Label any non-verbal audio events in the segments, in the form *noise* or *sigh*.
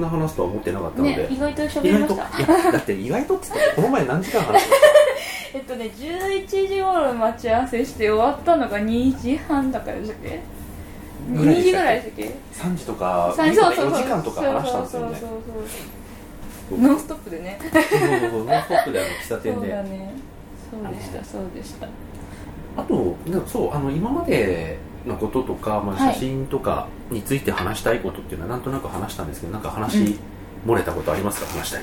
んな話すとは思ってなかったので、ね意外と喋りました。だって意外とっつってこの前何時間話した？*laughs* えっとね11時頃待ち合わせして終わったのが2時半だからでしたっけ？ぐらいでしたっけ？2時ぐらいでしたっけ3時とかさ4そうそうそう。時間とか話したんですよね。そうそうそうそうノンストップでね。そうそうそうノンストップであの喫茶そう店でだね。そうでしたそうでした。あとなそうあの今までのこととか、まあ、はい。写真とかについて話したいことっていうのはなんとなく話したんですけどなんか話、うん。漏れたことありますか？話したい、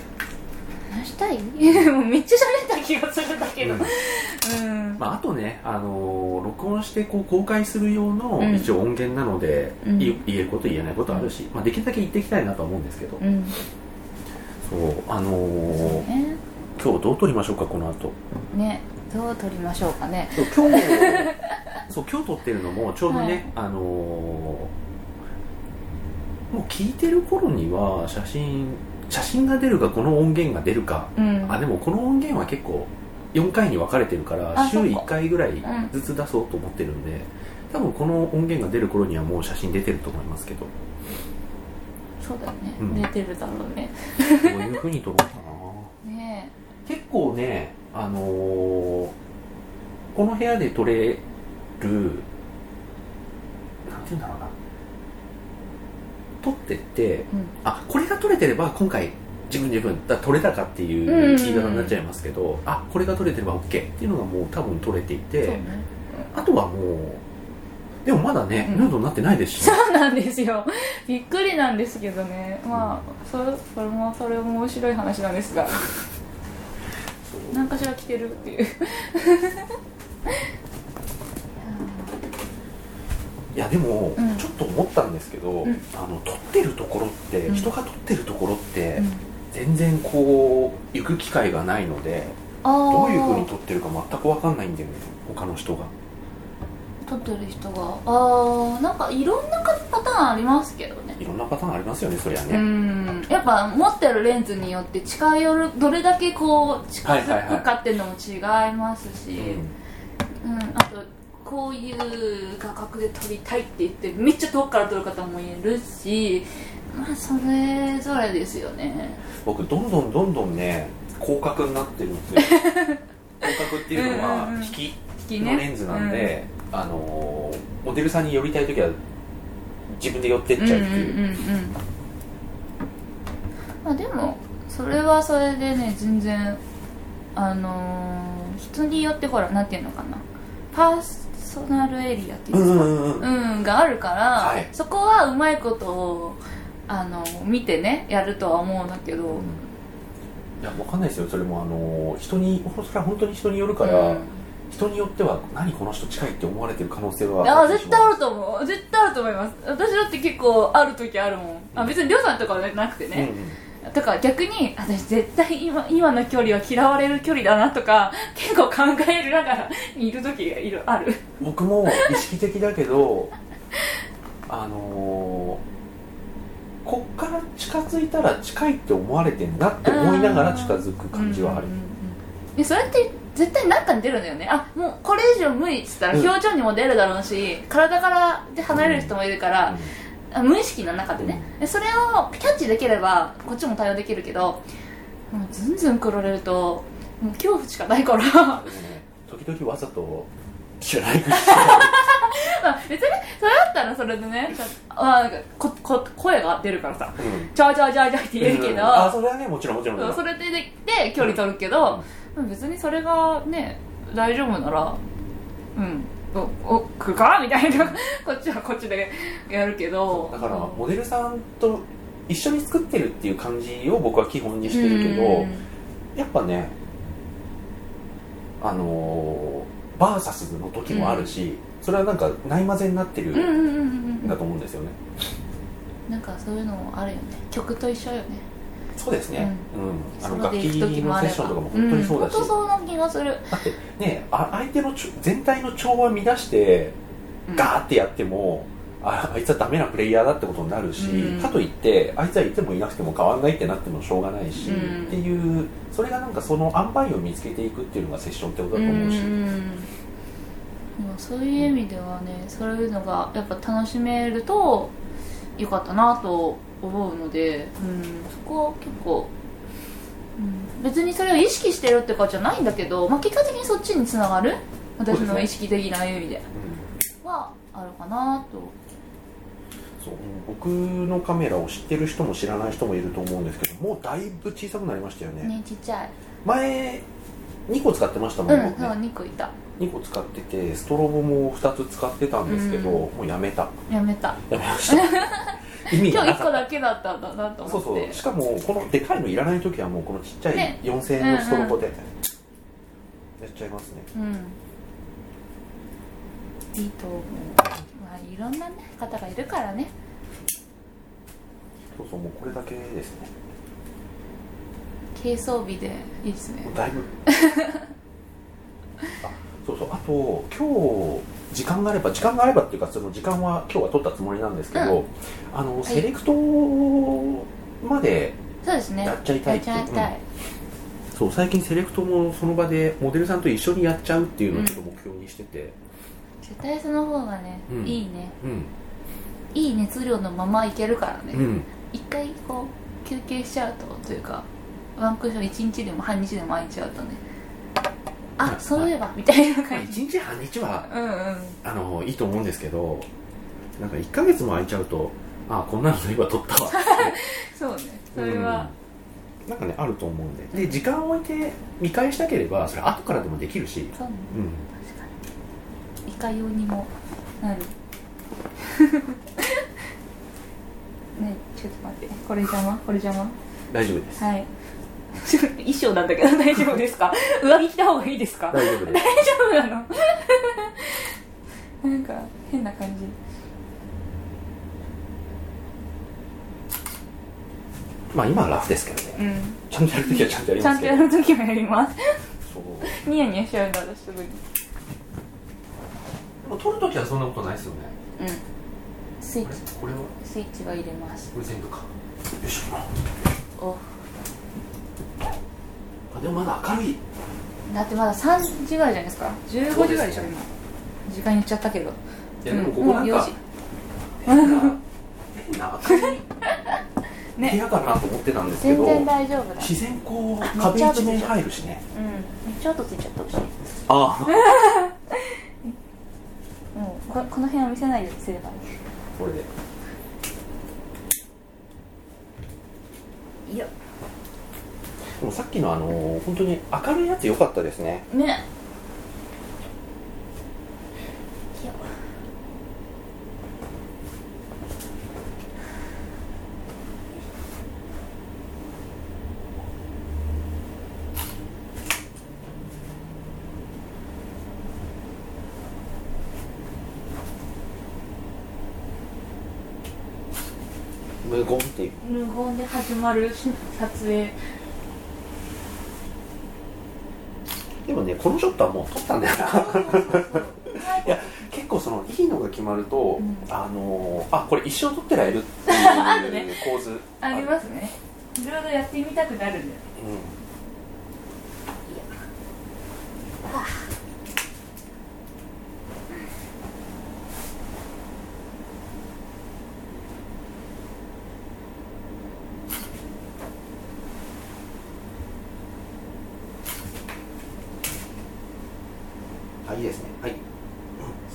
話したい？*laughs* もうめっちゃ喋った気がするんだけど。うん。うん。まあ、あとね、あのー録音してこう公開する用のうん。一応音源なので、うん。い言えること言えないことあるし、まあ、できるだけ言っていきたいなとは思うんですけど、うん。そうあのーね。今日どう撮りましょうかこの後。ねどう撮りましょうかね。今日そう今日撮ってるのもちょうどね、はい。あのーもう聞いてる頃には写真写真が出るかこの音源が出るか、うん。あでもこの音源は結構4回に分かれてるから週あそっか。1回ぐらいうんずつ出そうと思ってるんで、多分この音源が出る頃にはもう写真出てると思いますけど。そうだよね、うん。出てるだろうね。どういうふうに撮ろうかな。*laughs* ね結構ねあのーこの部屋で撮れるなんて言うんだろうな。撮ってってえ、うん、あこれが撮れてれば今回自分自分だ撮れたかっていうんうんうん。う言い方になっちゃいますけど、あこれが撮れてれば OK っていうのがもう多分撮れていて、ね。あとはもうでもまだね、うん。ヌードになってないですし、そうなんですよ。びっくりなんですけどね。まあそれそれもそれも面白い話なんですが。*laughs* 何かしら来てるっていういやでも、うん。ちょっと思ったんですけど、うん。あの撮ってるところって、うん。人が撮ってるところって、うん。全然こう行く機会がないのでどういうふうに撮ってるか全く分かんないんだよね他の人が。撮ってる人が。ああなんかいろんなパターンありますけどね。いろんなパターンありますよねそりゃうね、ん。やっぱ持ってるレンズによって近寄るどれだけこう近づはいはいはいくかっていうのも違いますし、うん。うん、あとこういう画角で撮りたいって言ってめっちゃ遠くから撮る方もいるしまあそれぞれですよね。僕どんどんどんどんね広角になってるんですよ。*laughs* 広角っていうのはうんうんうん。引き引きね。のレンズなんで、あのーモデルさんに寄りたい時は自分で寄ってっちゃうっていう,、うんうんうんうん。まあでもそれはそれでね全然あのー人によってほらなんていうのかな。パーソナルエリアっていうんですか、うんうんうんうん、があるから、はい。そこはうまいことをあの見てねやるとは思うんだけど、いやわかんないですよ。それもあのー人にそれは本当に人によるから、うん。人によっては何この人近いって思われてる可能性はあ絶対あると思う。絶対あると思います。私だって結構ある時あるもん。あ別にりょうさんとかはなくてうんね、とか逆に私絶対今今の距離は嫌われる距離だなとか結構考えながらいる時がいるある。僕も意識的だけど *laughs* あのーこっから近づいたら近いって思われてんなって思いながら近づく感じはある。うんうんうんでそれって絶対何かに出るんだよね？あもうこれ以上無理っつったらうん。表情にも出るだろうし、体からで離れる人もいるから、あ無意識の中でね、でそれをキャッチできればこっちも対応できるけどもうずんずん来られるともう恐怖しかないから。時々わざと知らない口 *laughs* まあ別にそれだったらそれでねあなんかここ声が出るからさ。うん「ちょいちょいちょいちょい」って言えるけど、あそれはねもちろんもちろん。それででで距離取るけど、別にそれがね大丈夫ならうんおおか？みたいな。*laughs* こっちはこっちでやるけど。だからモデルさんと一緒に作ってるっていう感じを僕は基本にしてるけど、うん。やっぱねあのーバーサスの時もあるし、それはなんかないまぜになってるうんうんうんうんうんんだと思うん。ですよね、なんかそういうのもあるよね。曲と一緒よねそうですね、うん。あの楽器のセッションとかも本当にそうだし、ん、本当そんな気がする。だってねあ相手の全体の調和乱してガーってやっても、ああいつはダメなプレイヤーだってことになるし、うん。かといってあいつはいてもいなくても変わんないってなってもしょうがないし、うん。っていうそれがなんかその塩梅を見つけていくっていうのがセッションってことだと思うし、ん。でもそういう意味ではねそういうのがやっぱ楽しめるとよかったなと思うので、うん、そこは結構、うん、別にそれを意識してるってかじゃないんだけど、まあ、結果的にそっちにつながる？私の意識的な意味で。うん。はあるかなと。そう僕のカメラを知ってる人も知らない人もいると思うんですけどもうだいぶ小さくなりましたよね。ねちっちゃい。前2個使ってましたもうんん、ね、そう2個いた。2個使っててストロボも2つ使ってたんですけど、うん。もうやめた。やめた。やめました *laughs* 意味今日1がなかった。個だけだったんだなとそう思って。そうしかもこのでかいのいらない時はもうこのちっちゃいね。4000円のストロボでやっちゃいますね、うん。いいと思う。まあいろんなね方がいるからね。そうそうもうこれだけですね。軽装備でいいですね。だいぶ。*laughs* あそうそう。あと今日時間があれば時間があればっていうかその時間は今日は取ったつもりなんですけど、うあのい。セレクトまでそうですね。やっちゃいたいやっちゃいたい、そう最近セレクトもその場でモデルさんと一緒にやっちゃうっていうのをちょっと目標にしてて。絶対その方がね、うん。いいね。うん。いい熱量のままいけるからね、うん。一回こう休憩しちゃうとというかワンクッション1日でも半日でも空いちゃうとねあそういえばみたいなまあ感じ1日半日はうんうん。あのいいと思うんですけどなんか1ヶ月も空いちゃうとあこんなのそういえば撮ったわ *laughs* そうね。それは、うんなんかねあると思うんで。で時間を置いて見返したければそれ後からでもできるし、そうね。うん、確かに。いかようにもなる。*laughs* ねちょっと待って。これ邪魔？これ邪魔？大丈夫です。はい *laughs* 衣装なんだけど大丈夫ですか？*laughs* 上着着た方がいいですか？大丈夫です大丈夫なの？*laughs* なんか変な感じ。まあ今はラフですけどね。うん。ちゃんとやるときはちゃんとやりちゃんとやるときもやります。ニヤニヤしちゃうんだ私すぐに。撮るときはそんなことないですよね。うん。スイッチ。これは？スイッチは入れます。これ全部か。よいしょ。おあでもまだ明るい。だってまだ3時ぐらいじゃないですか。15時ぐらいでしょ今。時間言っちゃったけど。いやでもこうん。もう4こなんか時。変な変な明るい *laughs* 部ね屋かなと思ってたんですけど全然大丈夫だ。自然こう壁一面入るしね。うん。めっちゃ音ついちゃったしああ。も *laughs* うここの辺は見せないようにすればい。これでいいよでもさっきのあのー本当に明るいやつ良かったですね。ね。無言っていう。無言で始まる撮影でもねこのショットはもう撮ったんだよな。*laughs* いや結構そのいいのが決まると、うん。あのーあこれ一生撮ってられるっていう *laughs* 構図。ありますね。いろいろやってみたくなるんだよいいですね。はい、うん、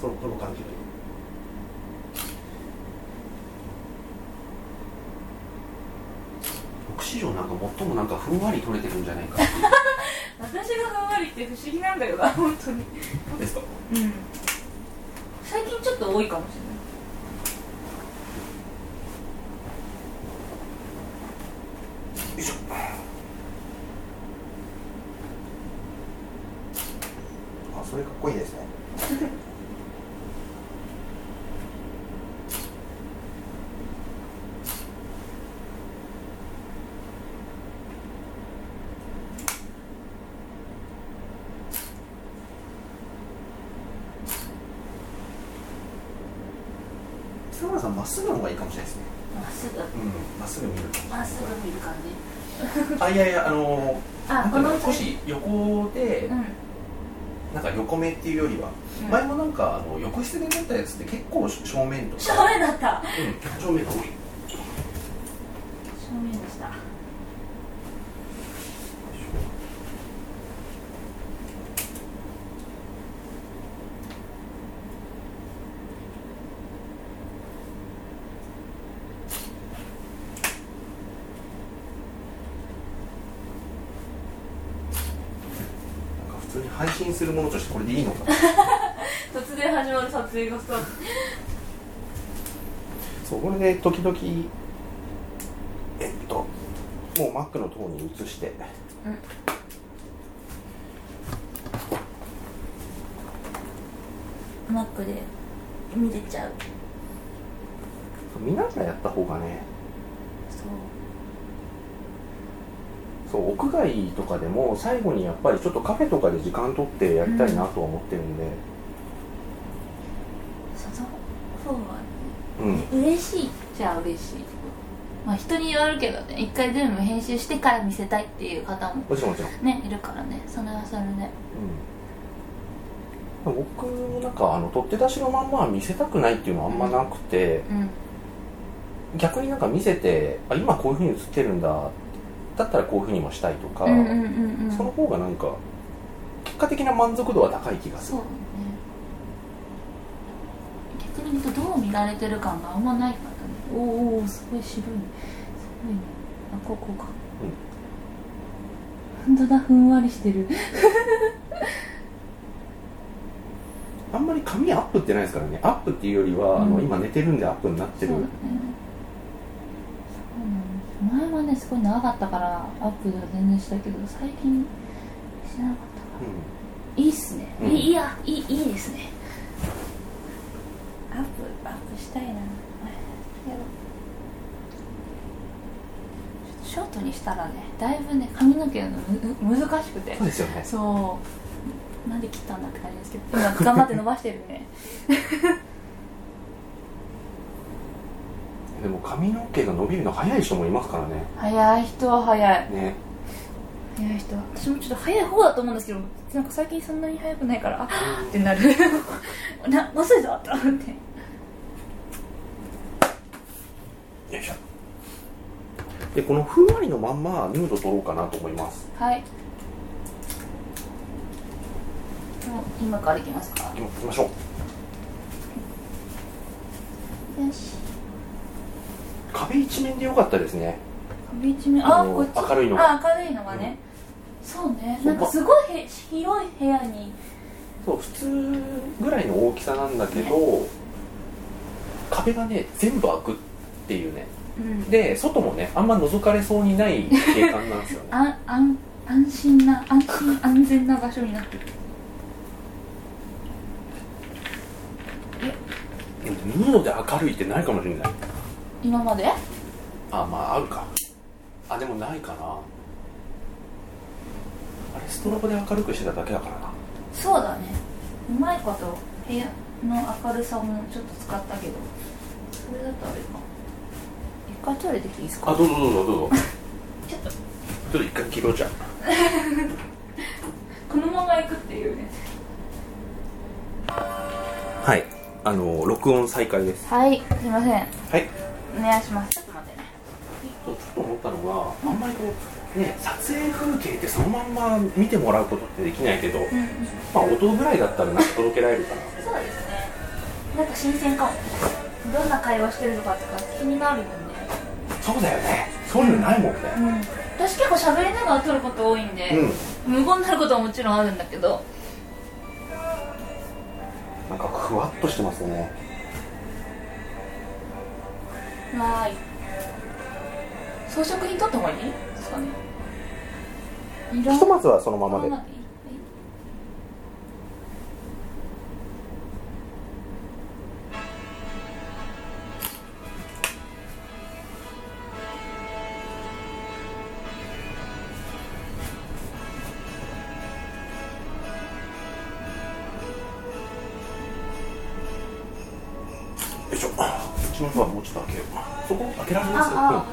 そのこの感じで。僕史上なんか最もなんかふんわり取れてるんじゃないか。*laughs* 私がふんわりって不思議なんだよな本当に。そうですか？うん。最近ちょっと多いかもしれないよいしょあそれかっこいいですね北村さんまっすぐの方がいいかもしれないですね。まっすぐ。うんまっすぐ見る。まっすぐ見る感じ。あいやいやあのあこの少し横でうん。なんか横目っていうよりは、うん。前もなんかあの横室で撮ったやつって結構正面とか。正面だった。うん、正面が多いしたなんか普通に配信するものとしてこれでいいのか *laughs* 突然始まる撮影がさそうこれで時々えっともう Mac の方に移して。マックで見れちゃう。見ながらやった方がね。そうそう屋外とかでも最後にやっぱりちょっとカフェとかで時間取ってやりたいなとは思ってるんで。その方はうん、嬉しいじゃあ嬉しいまあ人によるけどね。一回全部編集してから見せたいっていう方ももちろんもちろん。ねいるからね。それはそれで。うん、僕なんかあの取って出しのまんまは見せたくないっていうのはあんまなくて、うん。逆になんか見せてあ今こういうふうに映ってるんだだったらこういうふうにもしたいとか、うんうんうんうん。その方がなんか結果的な満足度は高い気がする。ね逆に言うとどう見られてる感があんまないからねおおすごい白い。すごいね。あこうこうか。本当だふんわりしてる。*laughs* あんまり髪アップってないですからね。アップっていうよりは、あのうん。今寝てるんでアップになってる。ねそうなんです前はねすごい長かったからアップでは全然したけど最近しなかったからいいっすね、うん。いやいいいいですね。アップアップしたいな。や。ろうショートにしたらねだいぶね髪の毛のむ難しくて。そうですよね。そう。なんで切ったんだって感じですけど今 *laughs* 頑張って伸ばしてるねでも髪の毛が伸びるの早い人もいますからね。早い人は早い。ね。早い人。は私もちょっと早い方だと思うんですけどなんか最近そんなに早くないからあーってなる。*laughs* な遅いぞって思って。よいしょ。でこのふんわりのまんまヌード撮ろうかなと思います。はい。今からいきますか。行きましょう。よし壁一面でよかったですね。壁一面。ああのこっち。明るいのが。あ明るいのがね、そうね。そうなんかすごいへ広い部屋に。そう普通ぐらいの大きさなんだけど壁がね全部開くっていうね。うん。で外もねあんま覗かれそうにない景観なんですよね。あ安安心な安心安全な場所になってる。でもヌードで明るいってないかもしれない今まで？あまああるか。あでもないかな。あれストロボで明るくしてただけだからな。そうだね。うまいこと部屋の明るさもちょっと使ったけどそれだとあれか。一回トイレできていいですか？あどうぞどうぞどうぞ。*laughs* ちょっと。ちょっと一回切ろうじゃん。*laughs* このまま行くっていうね。はい。あの録音再開です。はい。すいません。はいお願いします。ちょっと待ってね。そうちょっと思ったのがあんまりこうね撮影風景ってそのまんま見てもらうことってできないけど、うんまあ音ぐらいだったらなんか届けられるかな。そうですね。なんか新鮮かも。どんな会話してるのかとか気になるもんね。そうだよね。そういうのないもんね。うん。私結構喋りながら撮ること多いんで、うん、無言になることはもちろんあるんだけど。なんかふわっとしてますねはーい。装飾品撮った方がいいですかね。色ひとまずはそのままでちのドアもうちょっと開けようそこ開けられます？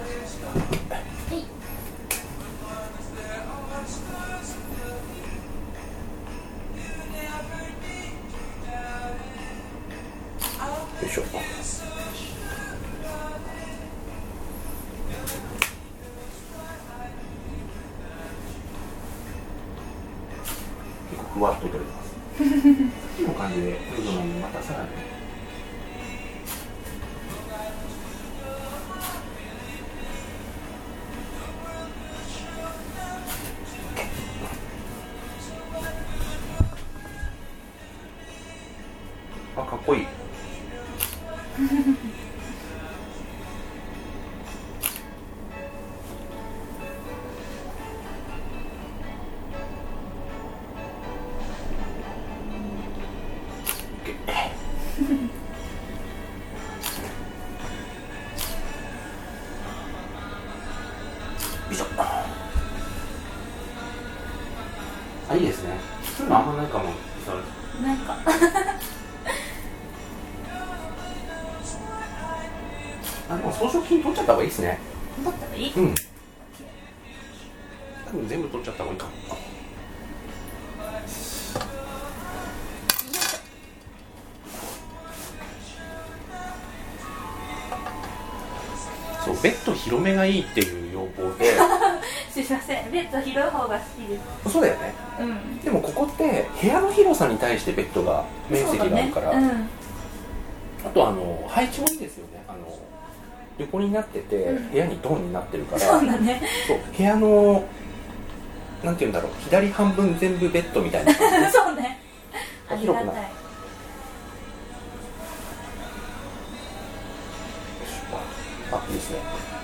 ですねだったらいい？うん。多分全部取っちゃった方がいいかも。そうベッド広めがいいっていう要望で。*laughs* すいません。ベッド広い方が好きです。そうだよね。うん。でもここって部屋の広さに対してベッドが面積があるから、そうだね。あとあの配置もいいですよね。あの横になってて、うん。部屋にドンになってるかうん、らそうだね。そう部屋のなんて言うんだろう左半分全部ベッドみたいな感じ。*laughs* そうね。ありがたい広くない。あいいですね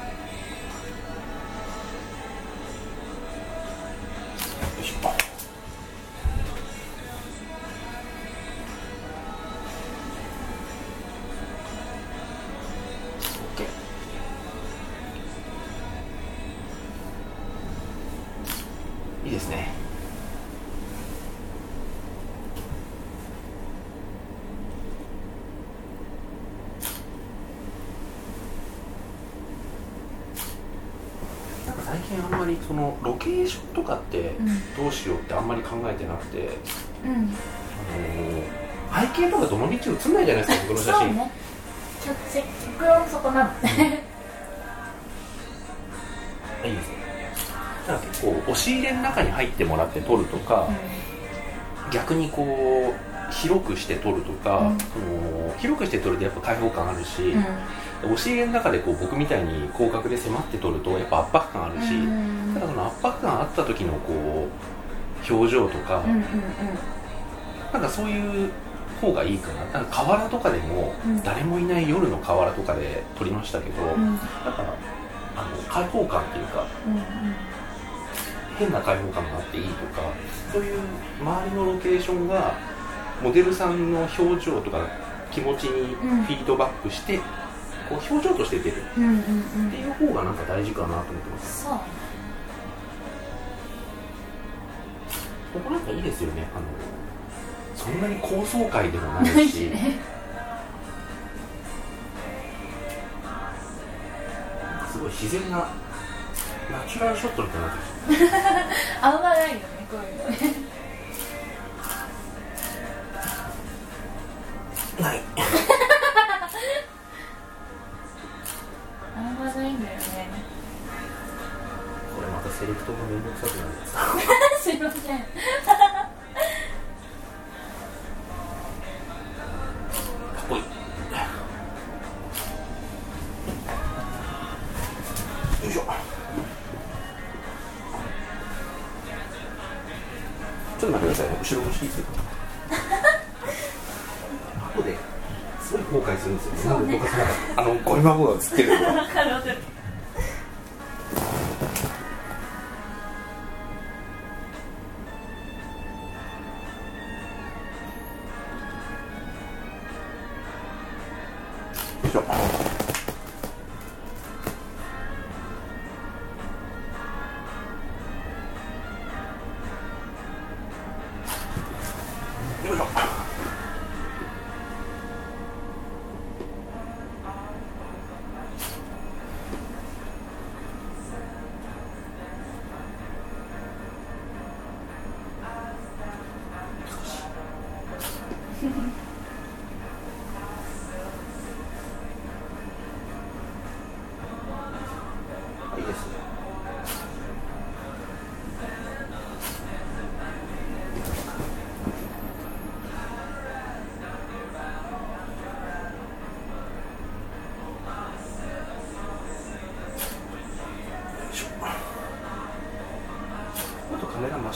考えてなくて、うん。あのー背景とかどの道映んないじゃないですか僕の写真、そうね。ちょっと結論そこなの。いいですね。だから結構押し入れの中に入ってもらって撮るとか、逆にこう広くして撮るとか、うん。その広くして撮るとやっぱ開放感あるし、うん。押し入れの中でこう僕みたいに広角で迫って撮るとやっぱ圧迫感あるし、うん。ただその圧迫感あった時のこう表情とか、うんうんなんかそういう方がいいかな。なんか河原とかでもうん。誰もいない夜の河原とかで撮りましたけど、うん。うんだからあの開放感っていうかうん変な開放感があっていいとかそういう周りのロケーションがモデルさんの表情とか気持ちにフィードバックして、こう表情として出る。うんうんうん。っていう方がなんか大事かなと思ってます。そうここなんかいいですよね。あのそんなに高層階でもなないいしね。すごい自然なナチュラルショットみたいになってるあんまないよねこういうのねよ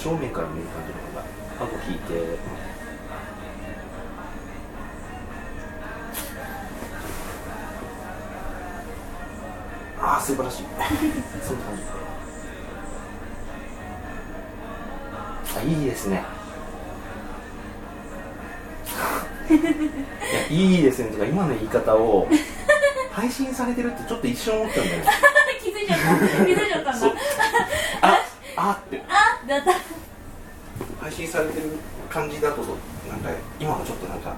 正面から見る感じの方が顎引いて。ああ素晴らしい。*laughs* そんな感じ。あいいですね。*laughs* いやいいですねとか今の言い方を配信されてるってちょっと一瞬思ったんだよね。*laughs* 気づいちゃった。気づいちゃったんだ。ああって配信されてる感じだとなんか今のちょっとなんか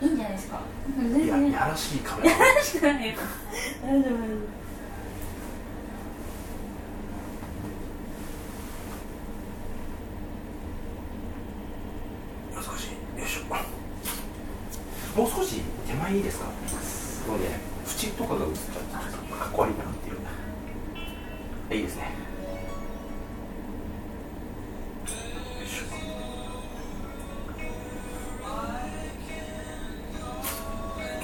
いいんじゃないですか。全いや然。やらしいカメラ楽しくないよ。大丈夫大丈難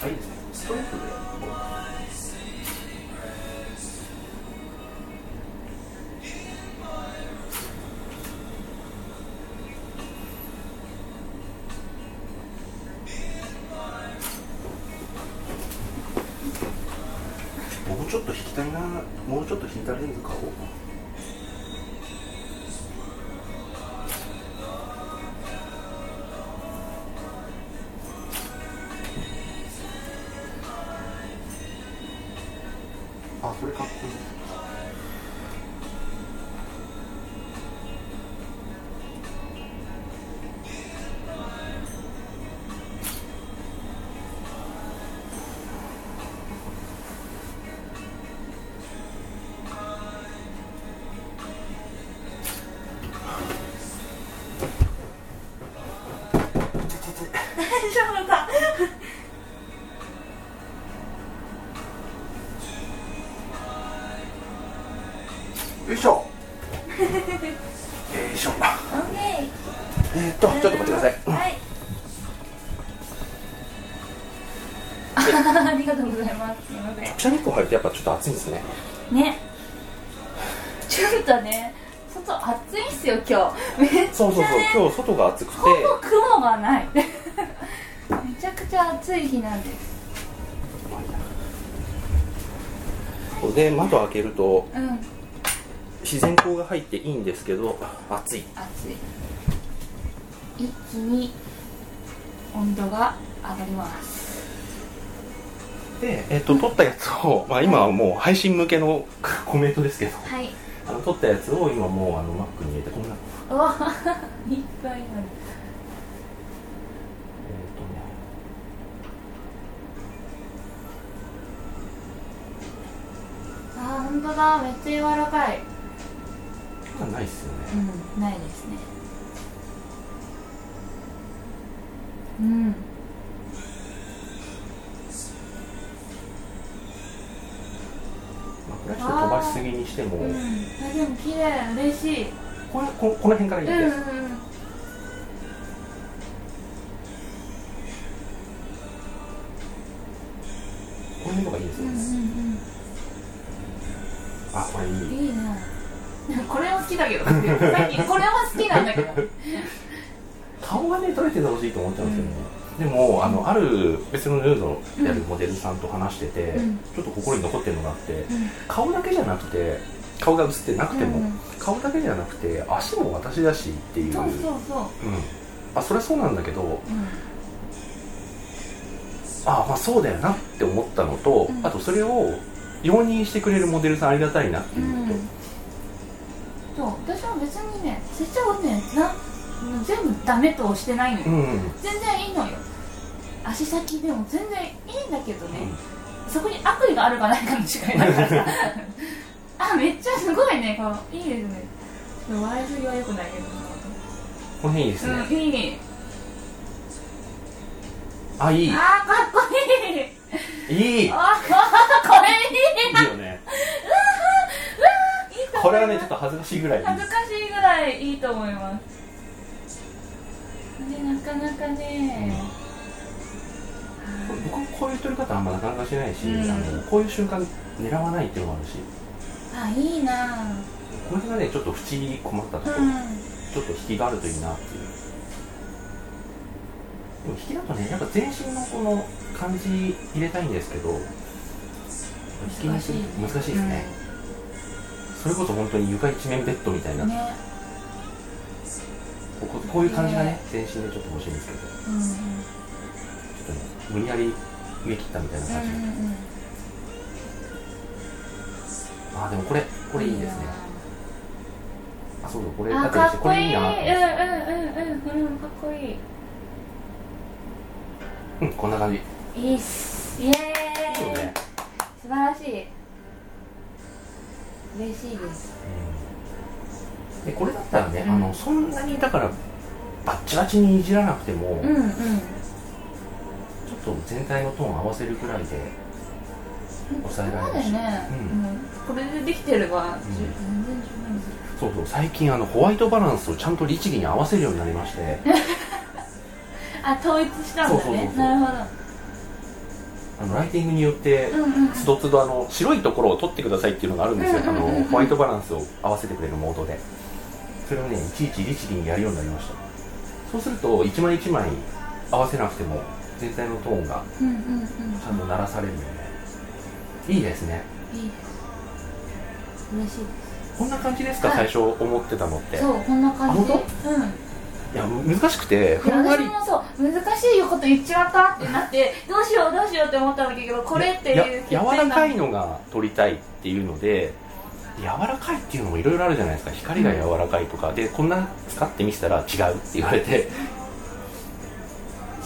あいいですね丈夫だよいしょ。よいしょ。*laughs* えー、っとちょっと待ってください。ーはい。*laughs* ありがとうございます。すいません。直射日光入るとやっぱちょっと暑いんですね。ね。ちょっとね外暑いっすよ今日。めっちゃね。そうそうそう今日外が暑くて。ほぼ雲がない。めちゃ暑い日なんです。で窓開けるとうん。自然光が入っていいんですけど暑い。暑い。一気に温度が上がります。で、えっと撮ったやつを、まあ、今はもう配信向けのコメントですけどはい。あの撮ったやつを今もうあの Mac に入れてこんな。えっ、う *laughs* わいっぱいあるとねあー本当だめっちゃ柔らかい。今ないっすよね。うんないですね。うん。まあ、これはちょっと飛ばしすぎにしても、うん。あでも綺麗嬉しい。これここの辺からいいです、うんうんうん好きだけどさっきこれは好きなんだけど。顔がね撮れててほしいと思っちゃうんですよね、でもあのある別のヌードやるモデルさんと話してて、うん。ちょっと心に残ってるのがあって、うん。顔だけじゃなくて顔が映ってなくても、うん。顔だけじゃなくて足も私だしっていう。そうそうそう。うん、あそれはそうなんだけどうん。あまあそうだよなって思ったのと、うん。あとそれを容認してくれるモデルさんありがたいなってういうのと、んそう私は別にね成長をねな全部ダメとしてないのよ、うん。うん全然いいのよ。足先でも全然いいんだけどね、そこに悪意があるかないかの違いだから。さ *laughs* あめっちゃすごいねこのいいですね。笑いすぎはよくないけど。この辺いいですね、うんいい。あいい。あーかっこいい。いい。あーこれいいい。いと思います *laughs* これはねちょっと恥ずかしいぐらいいい恥ずかしいぐらいいいと思います。でなかなかね、僕もこういう撮り方あんまなかなかしないし、うん。あのこういう瞬間狙わないっていうのもあるし。あいいなこれがねちょっと縁に困ったところ、うん。ちょっと引きがあるといいなっていう。でも引きだとねやっぱ全身のこの感じ入れたいんですけど引きにする難しいですね、それこそ本当に床一面ベッドみたいな、うんね。こここういう感じがねね全身でちょっと欲しいんですけど。ちょうんうんっとね無理やり上切ったみたいな感じ、うんうんあーでもこれこれいいですね。あそうだこれだあってこれいいなってうんうんうんうんうん。かっこいい。うんこんな感じ。いいいっす。イエーイ。ね。素晴らしい嬉しいです。でこれだったらね、うん。あのそんなにだからバッチバチにいじらなくても、うんうん。ちょっと全体のトーン合わせるくらいで抑えられるし、ね、うん。これでできてれば、ん全然十分。ですそうそう。最近あのホワイトバランスをちゃんと律儀に合わせるようになりまして。*laughs* あ統一したんだね。なるほあのライティングによってつどつどあの白いところを取ってくださいっていうのがあるんですよ、あのホワイトバランスを合わせてくれるモードで。それをねいちいち律儀にやるようになりました。そうすると一枚一枚合わせなくても全体のトーンがちゃんと鳴らされるのでいいですね。いいです。嬉しいでこんな感じですか、はい。最初思ってたのって。すそうこんな感じうんいやむ難しくてふんわり。私もそう難しいこと言っちまったってなってどうしようどうしようって思ったんだけどこれっていうや柔らかいののが撮りたいっていうので柔らかいっていうのもいろいろあるじゃないですか。光が柔らかいとか、でこんな使ってみせたら違うって言われて。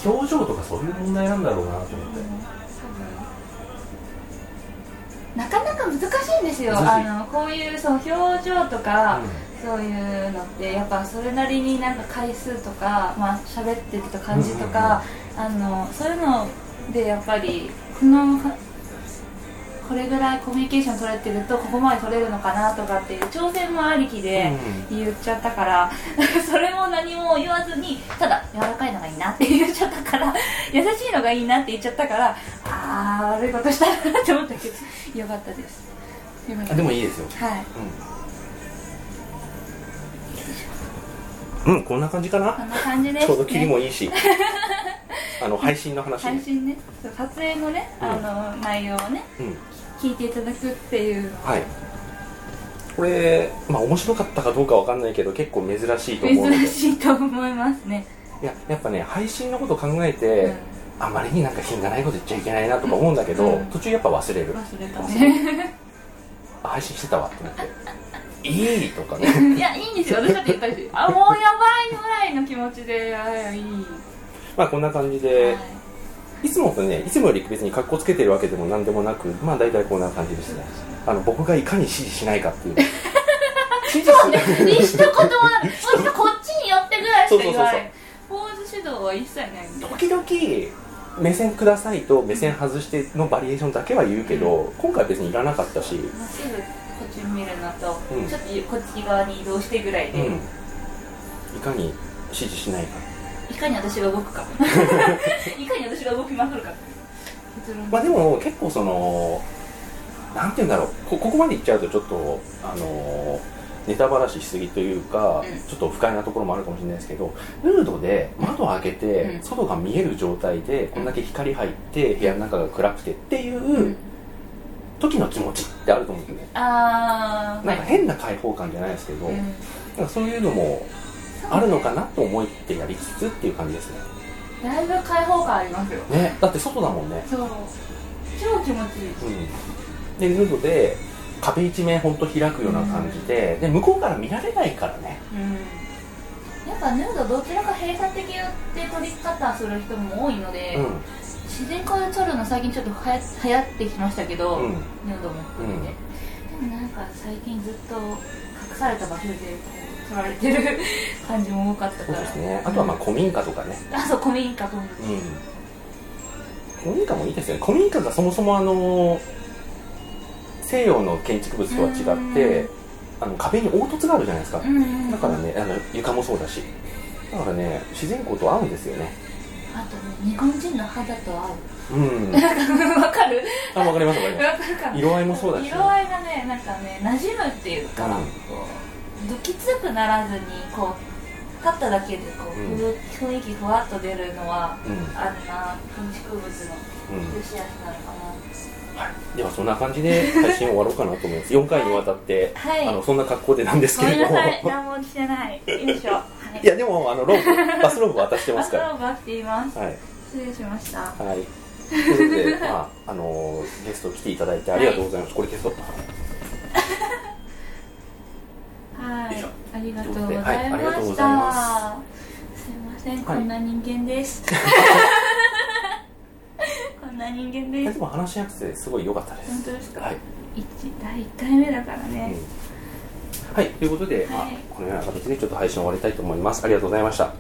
表情とかそういう問題なんだろうなと思ってなかなか難しいんですよ。あのこういうその表情とか、そういうのってやっぱそれなりになんか回数とかまあ喋ってた感じとか、あのそういうのでやっぱりこのこれぐらいコミュニケーション取れてるとここまで取れるのかなとかっていう挑戦もありきで言っちゃったから、*laughs* それも何も言わずにただ柔らかいのがいいなって言っちゃったから優しいのがいいなって言っちゃったからああ悪いことしたなって思ったけどよかったです。あでもいいですよ。はい。うん、うん、こんな感じかな？こんな感じです、ね、ちょうど切りもいいし。*laughs* あの配信の話配信ね。撮影のね、うん。あの内容をねうん聞いていただくっていう。はい。これまあ面白かったかどうかわかんないけど結構珍しいと思うので。珍しいと思いますね、いややっぱね配信のこと考えて、うん。あまりになんか品がないこと言っちゃいけないなとか思うんだけど、うん。途中やっぱ忘れる。忘れた。ねあ配信してたわって思って。いいとかね。*laughs* いやいいんですよ。私だって言ったしあもうやばいぐらいの気持ちであいい、まあこんな感じで、はいい、つもとねいつもより別に格好つけてるわけでも何でもなくまあ大体こんな感じですね。あの僕がいかに指示しないかっていう。*laughs* 指示そうね。一言もないもう一度こっちに寄ってぐらいしか言わない。ポーズ指導は一切ない。時々目線くださいと目線外してのバリエーションだけは言うけど、今回別にいらなかったし、まっすぐこっち見るのと、うん。ちょっとこっち側に移動してぐらいで、うん、いかに指示しないかいかに私が動くか。*laughs* いかに私が動きまくるか。まあでも結構そのなんて言うんだろう。こここまで言っちゃうとちょっとあのネタばらししすぎというか、うん。ちょっと不快なところもあるかもしれないですけどヌードで窓を開けて、うん。外が見える状態でこんだけ光入って部屋の中が暗くてっていううん。時の気持ちってあると思うんですよね。あーなんか変な開放感じゃないですけど、うん。なんかそういうのもあるのかなと思ってやりつつっていう感じですね。だいぶ開放感ありますよ。ねだって外だもんね。そう。超気持ちいい。うん、でヌードで壁一面ほんと開くような感じで,、で向こうから見られないからね。うん。やっぱヌードどちらか閉鎖的で撮り方する人も多いので、うん。自然光で撮るの最近ちょっとはや流行ってきましたけど、うん。ヌードも含めて、でもなんか最近ずっと隠された場所でこう撮られてる感じも多かったそうからですね。あとはまあ古民家とかね。あそう古民家とうん。古民家もいいですよね。古民家がそもそもあの西洋の建築物とは違ってあの壁に凹凸があるじゃないですか。うんうんだからねあの床もそうだし。だからね自然光と合うんですよね。あとね日本人の肌と合う。うん。わかる？あわかりますわかります。色合いもそうだし、色合いがねなんかね馴染むっていうか、うん。こうどきつくならずにこう立っただけでこう、うん。ふ雰囲気ふわっと出るのはうん。あるな。建築物のうん。良し悪しなのかな、はい、ではそんな感じで配信終わろうかなと思います。4回にわたって、はい。あのそんな格好でなんですけれども。何もしてない。よいしょはい。いやでもあのローブバスローブ渡してますから。*laughs* バスローブはしています。はい。失礼しました。はい。ということで、まああのゲスト来ていただいてありがとうございます、これ消そうはい。ありがとうございました、はいありがとうございますいません、こんな人間です。こんな人間でですも話しやすくてすごい良かったです。本当ですか、はい、一第1回目だからうん。ね、はい、ということで、まあはいこのような形でちょっと配信を終わりたいと思います。ありがとうございました